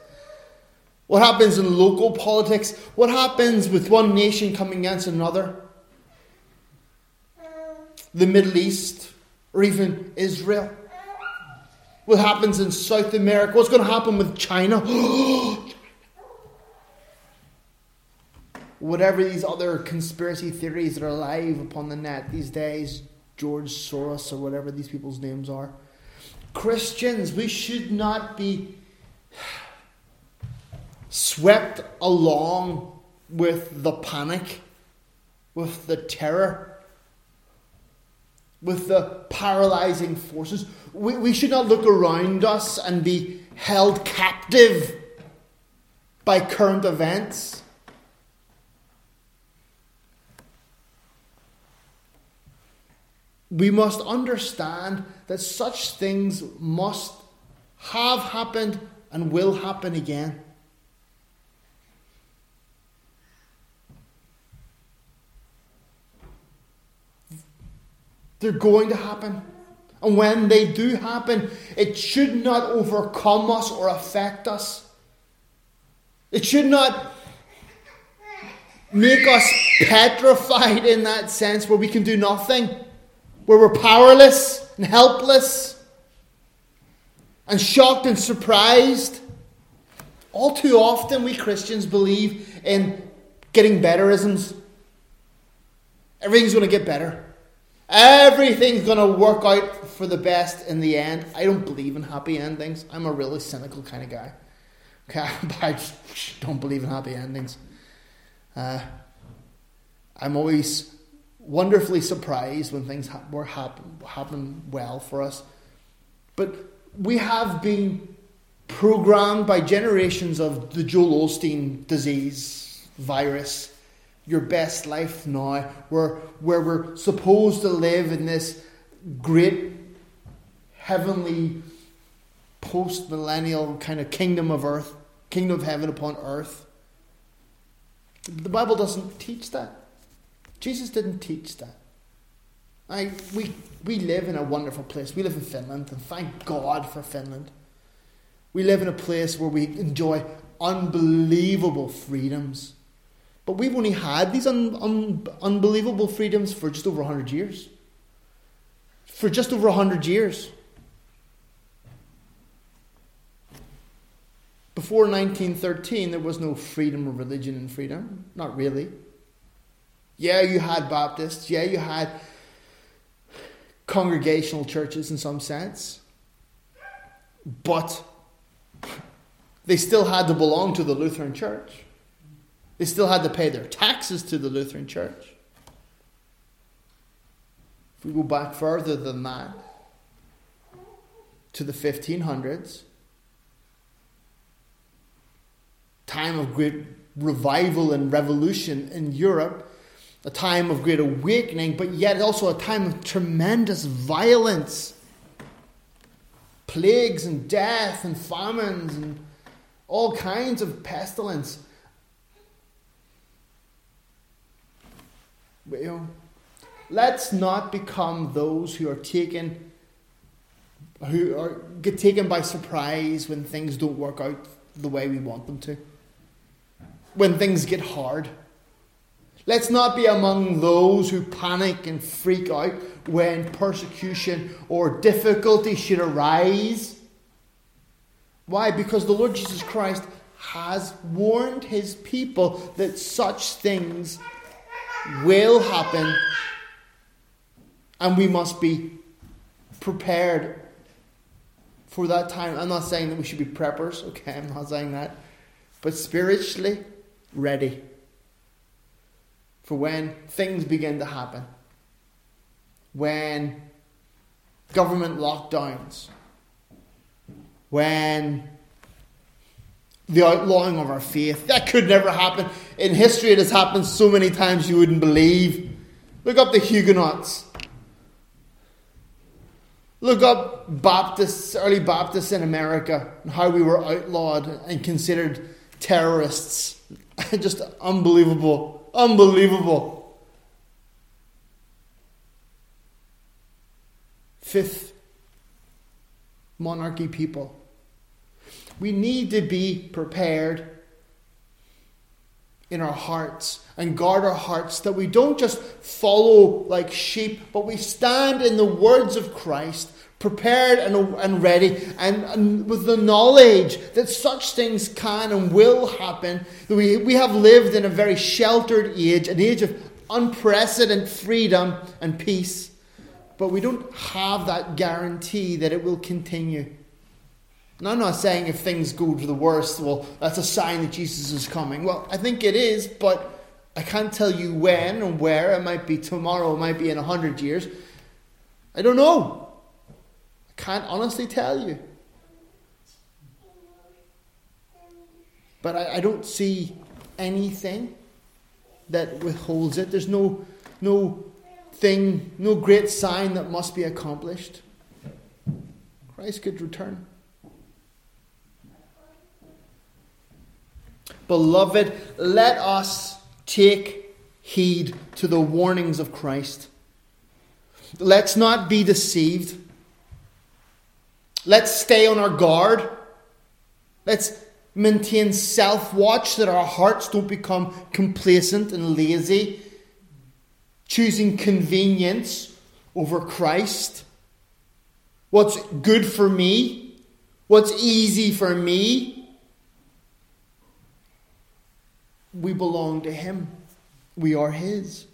What happens in local politics? What happens with one nation coming against another? the Middle East, or even Israel? What happens in South America? What's going to happen with China? <gasps> Whatever these other conspiracy theories that are alive upon the net these days, George Soros or whatever these people's names are. Christians, we should not be swept along with the panic, with the terror with the paralyzing forces. We, we should not look around us and be held captive by current events. We must understand that such things must have happened and will happen again. They're going to happen. And when they do happen, it should not overcome us or affect us. It should not make us petrified in that sense where we can do nothing, where we're powerless and helpless and shocked and surprised. All too often, we Christians believe in getting betterisms. Everything's going to get better. Everything's going to work out for the best in the end. I don't believe in happy endings. I'm a really cynical kind of guy. Okay, <laughs> I just don't believe in happy endings. Uh, I'm always wonderfully surprised when things were happen, happen well for us. But we have been programmed by generations of the Joel Osteen disease virus your best life now, where, where we're supposed to live in this great heavenly, post millennial kind of kingdom of earth, kingdom of heaven upon earth. The Bible doesn't teach that. Jesus didn't teach that. I, we, we live in a wonderful place. We live in Finland, and thank God for Finland. We live in a place where we enjoy unbelievable freedoms. But we've only had these un, un, unbelievable freedoms for just over 100 years. For just over 100 years. Before 1913, there was no freedom of religion and freedom. Not really. Yeah, you had Baptists. Yeah, you had congregational churches in some sense. But they still had to belong to the Lutheran Church. They still had to pay their taxes to the Lutheran Church. If we go back further than that, to the 1500s, time of great revival and revolution in Europe, a time of great awakening, but yet also a time of tremendous violence. Plagues and death and famines and all kinds of pestilence. you know, let's not become those who are taken who are get taken by surprise when things don't work out the way we want them to. When things get hard. Let's not be among those who panic and freak out when persecution or difficulty should arise. Why? Because the Lord Jesus Christ has warned his people that such things will happen, and we must be prepared for that time. I'm not saying that we should be preppers, okay? I'm not saying that. But spiritually ready for when things begin to happen. When government lockdowns, when the outlawing of our faith. That could never happen. In history, it has happened so many times you wouldn't believe. Look up the Huguenots. Look up Baptists, early Baptists in America, and how we were outlawed and considered terrorists. <laughs> Just unbelievable. Unbelievable. Fifth, monarchy people we need to be prepared in our hearts and guard our hearts that we don't just follow like sheep, but we stand in the words of Christ, prepared and, and ready, and, and with the knowledge that such things can and will happen. We, we have lived in a very sheltered age, an age of unprecedented freedom and peace, but we don't have that guarantee that it will continue. And I'm not saying if things go to the worst, well, that's a sign that Jesus is coming. Well, I think it is, but I can't tell you when and where. It might be tomorrow, it might be in a hundred years. I don't know. Can't honestly tell you. But I, I don't see anything that withholds it. There's no no thing, no great sign that must be accomplished. Christ could return. Beloved, let us take heed to the warnings of Christ. Let's not be deceived. Let's stay on our guard. Let's maintain self watch that our hearts don't become complacent and lazy, choosing convenience over Christ. What's good for me? What's easy for me? We belong to Him, we are His.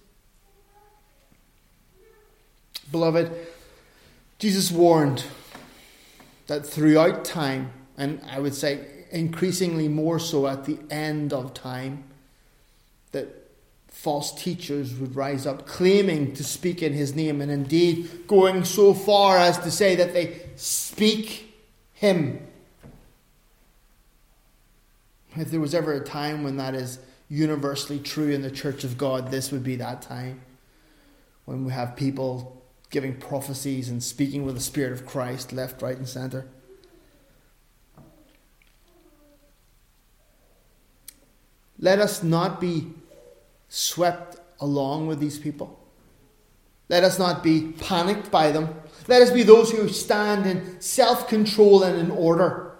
Beloved, Jesus warned that throughout time, and I would say increasingly more so at the end of time, that false teachers would rise up claiming to speak in his name and indeed going so far as to say that they speak him. If there was ever a time when that is universally true in the church of God, this would be that time when we have people giving prophecies and speaking with the Spirit of Christ left, right, and centre. Let us not be swept along with these people. Let us not be panicked by them. Let us be those who stand in self control and in order.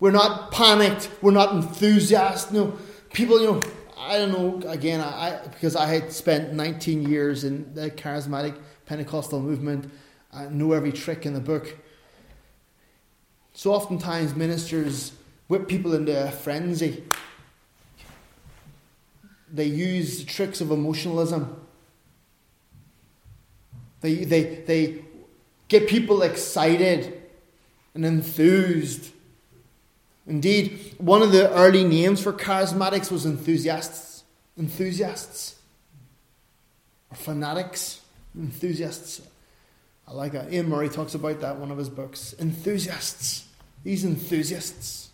We're not panicked. We're not enthusiastic. No, people, you know, I don't know. Again, I because I had spent 19 years in the charismatic Pentecostal movement. I know every trick in the book. So oftentimes ministers whip people into a frenzy. They use tricks of emotionalism. They, they, they get people excited and enthused. Indeed, one of the early names for charismatics was enthusiasts. Enthusiasts. Or fanatics. Enthusiasts. I like that. Iain Murray talks about that one of his books. Enthusiasts. These enthusiasts.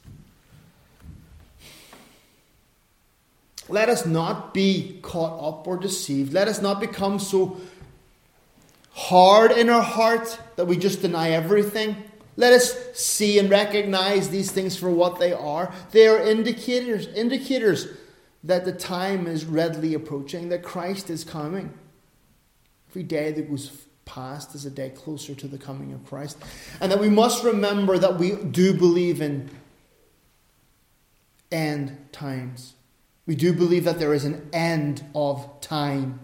Let us not be caught up or deceived. Let us not become so hard in our heart that we just deny everything. Let us see and recognize these things for what they are. They are indicators, indicators that the time is readily approaching, that Christ is coming. Every day that goes past is a day closer to the coming of Christ. And that we must remember that we do believe in end times. We do believe that there is an end of time.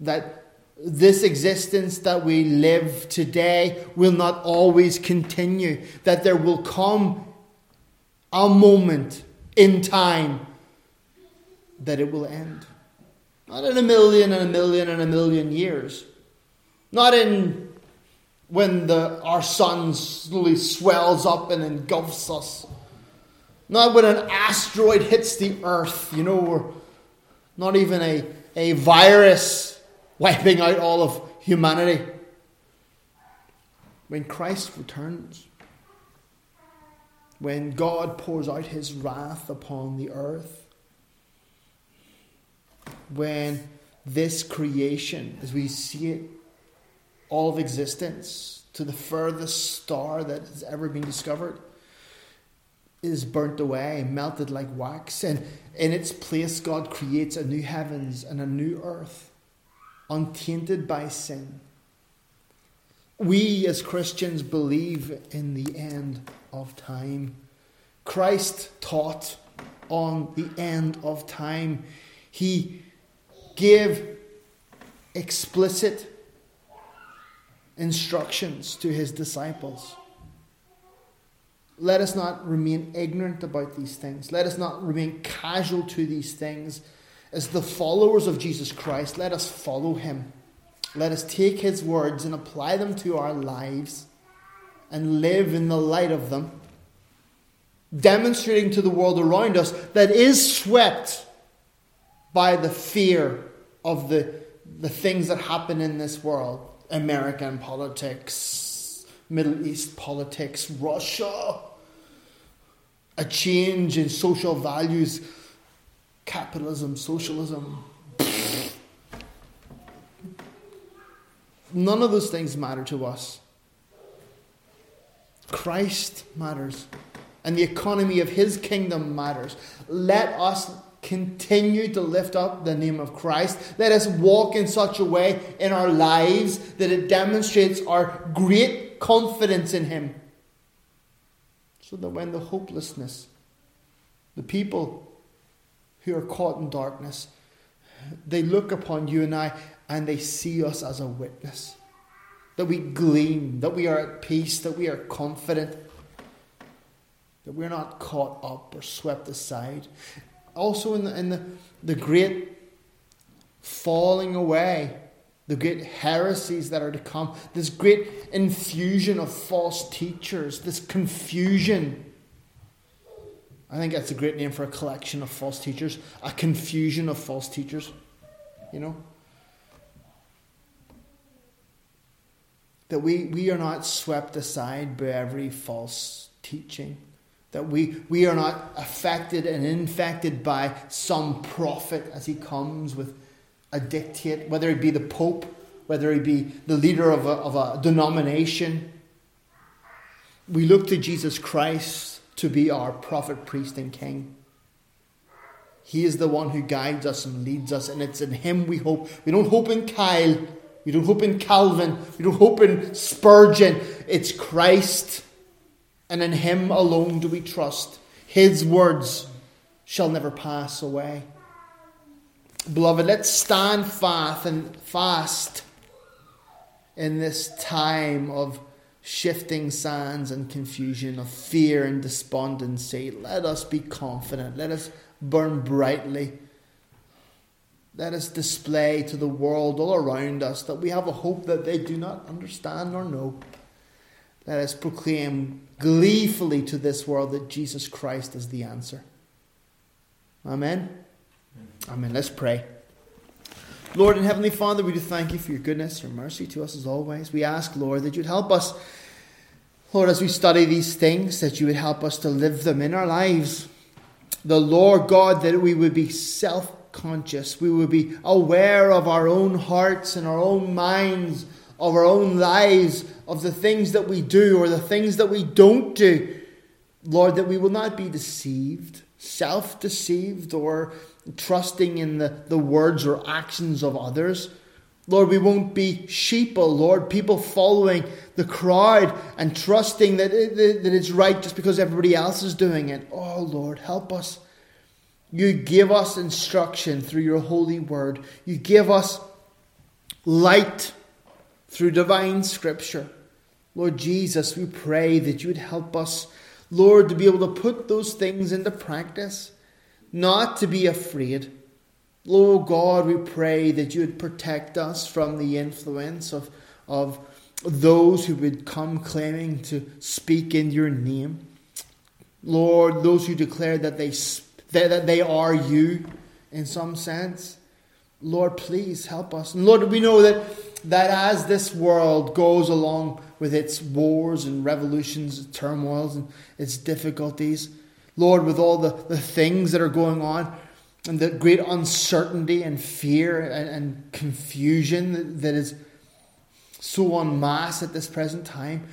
That this existence that we live today will not always continue. That there will come a moment in time that it will end. Not in a million and a million and a million years. Not in when the, our sun slowly swells up and engulfs us. Not when an asteroid hits the earth, you know, or not even a, a virus wiping out all of humanity. When Christ returns, when God pours out his wrath upon the earth, when this creation, as we see it, all of existence, to the furthest star that has ever been discovered, is burnt away, melted like wax, and in its place, God creates a new heavens and a new earth, untainted by sin. We as Christians believe in the end of time. Christ taught on the end of time. He gave explicit instructions to his disciples. Let us not remain ignorant about these things. Let us not remain casual to these things. As the followers of Jesus Christ, let us follow him. Let us take his words and apply them to our lives and live in the light of them, demonstrating to the world around us that is swept by the fear of the, the things that happen in this world American politics, Middle East politics, Russia, a change in social values, capitalism, socialism. None of those things matter to us. Christ matters, and the economy of his kingdom matters. Let us continue to lift up the name of Christ. Let us walk in such a way in our lives that it demonstrates our great confidence in Him. So that when the hopelessness, the people who are caught in darkness, they look upon you and I and they see us as a witness. That we gleam, that we are at peace, that we are confident, that we're not caught up or swept aside also in the, in the, the great falling away, the great heresies that are to come, this great infusion of false teachers, this confusion. I think that's a great name for a collection of false teachers, a confusion of false teachers, you know? That we, we are not swept aside by every false teaching that we, we are not affected and infected by some prophet as he comes with a dictate, whether it be the Pope whether he be the leader of a, of a denomination. We look to Jesus Christ to be our prophet, priest, and king. He is the one who guides us and leads us, and it's in Him we hope. We don't hope in Kyle, we don't hope in Calvin, we don't hope in Spurgeon. It's Christ, and in Him alone do we trust. His words shall never pass away. Beloved, let's stand fast and fast in this time of shifting sands and confusion, of fear and despondency. Let us be confident. Let us burn brightly. Let us display to the world all around us that we have a hope that they do not understand or know. Let us proclaim gleefully to this world that Jesus Christ is the answer. Amen. Amen. Let's pray. Lord and Heavenly Father, we do thank you for your goodness, your mercy to us as always. We ask, Lord, that you'd help us, Lord, as we study these things, that you would help us to live them in our lives. The Lord God, that we would be self conscious, we would be aware of our own hearts and our own minds, of our own lives, of the things that we do or the things that we don't do. Lord, that we will not be deceived, self deceived, or trusting in the, the words or actions of others. Lord, we won't be sheeple, Lord, people following the crowd and trusting that, it, that it's right just because everybody else is doing it. Oh, Lord, help us. You give us instruction through your holy word. You give us light through divine scripture. Lord Jesus, we pray that you would help us, Lord, to be able to put those things into practice not to be afraid. Lord God, we pray that you would protect us from the influence of, of those who would come claiming to speak in your name. Lord, those who declare that they, that they are you in some sense. Lord, please help us. And Lord, we know that, that as this world goes along with its wars and revolutions, turmoils, and its difficulties, Lord, with all the, the things that are going on and the great uncertainty and fear and, and confusion that, that is so en masse at this present time,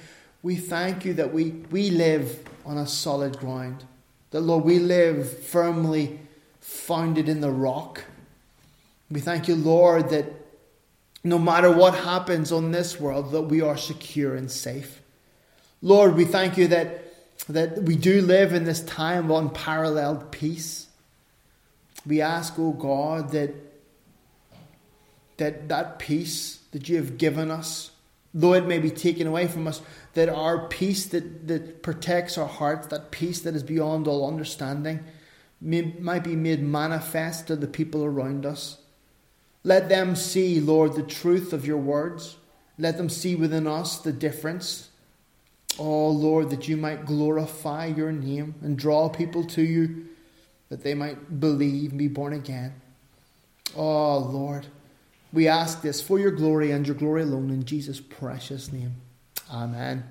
we thank you that we, we live on a solid ground. That, Lord, we live firmly founded in the rock. We thank you, Lord, that no matter what happens on this world, that we are secure and safe. Lord, we thank you that that we do live in this time of unparalleled peace. We ask, oh God, that that, that peace that you have given us, though it may be taken away from us, that our peace that, that protects our hearts, that peace that is beyond all understanding, may, might be made manifest to the people around us. Let them see, Lord, the truth of your words. Let them see within us the difference Oh Lord, that you might glorify your name and draw people to you, that they might believe and be born again. Oh Lord, we ask this for your glory and your glory alone in Jesus' precious name. Amen.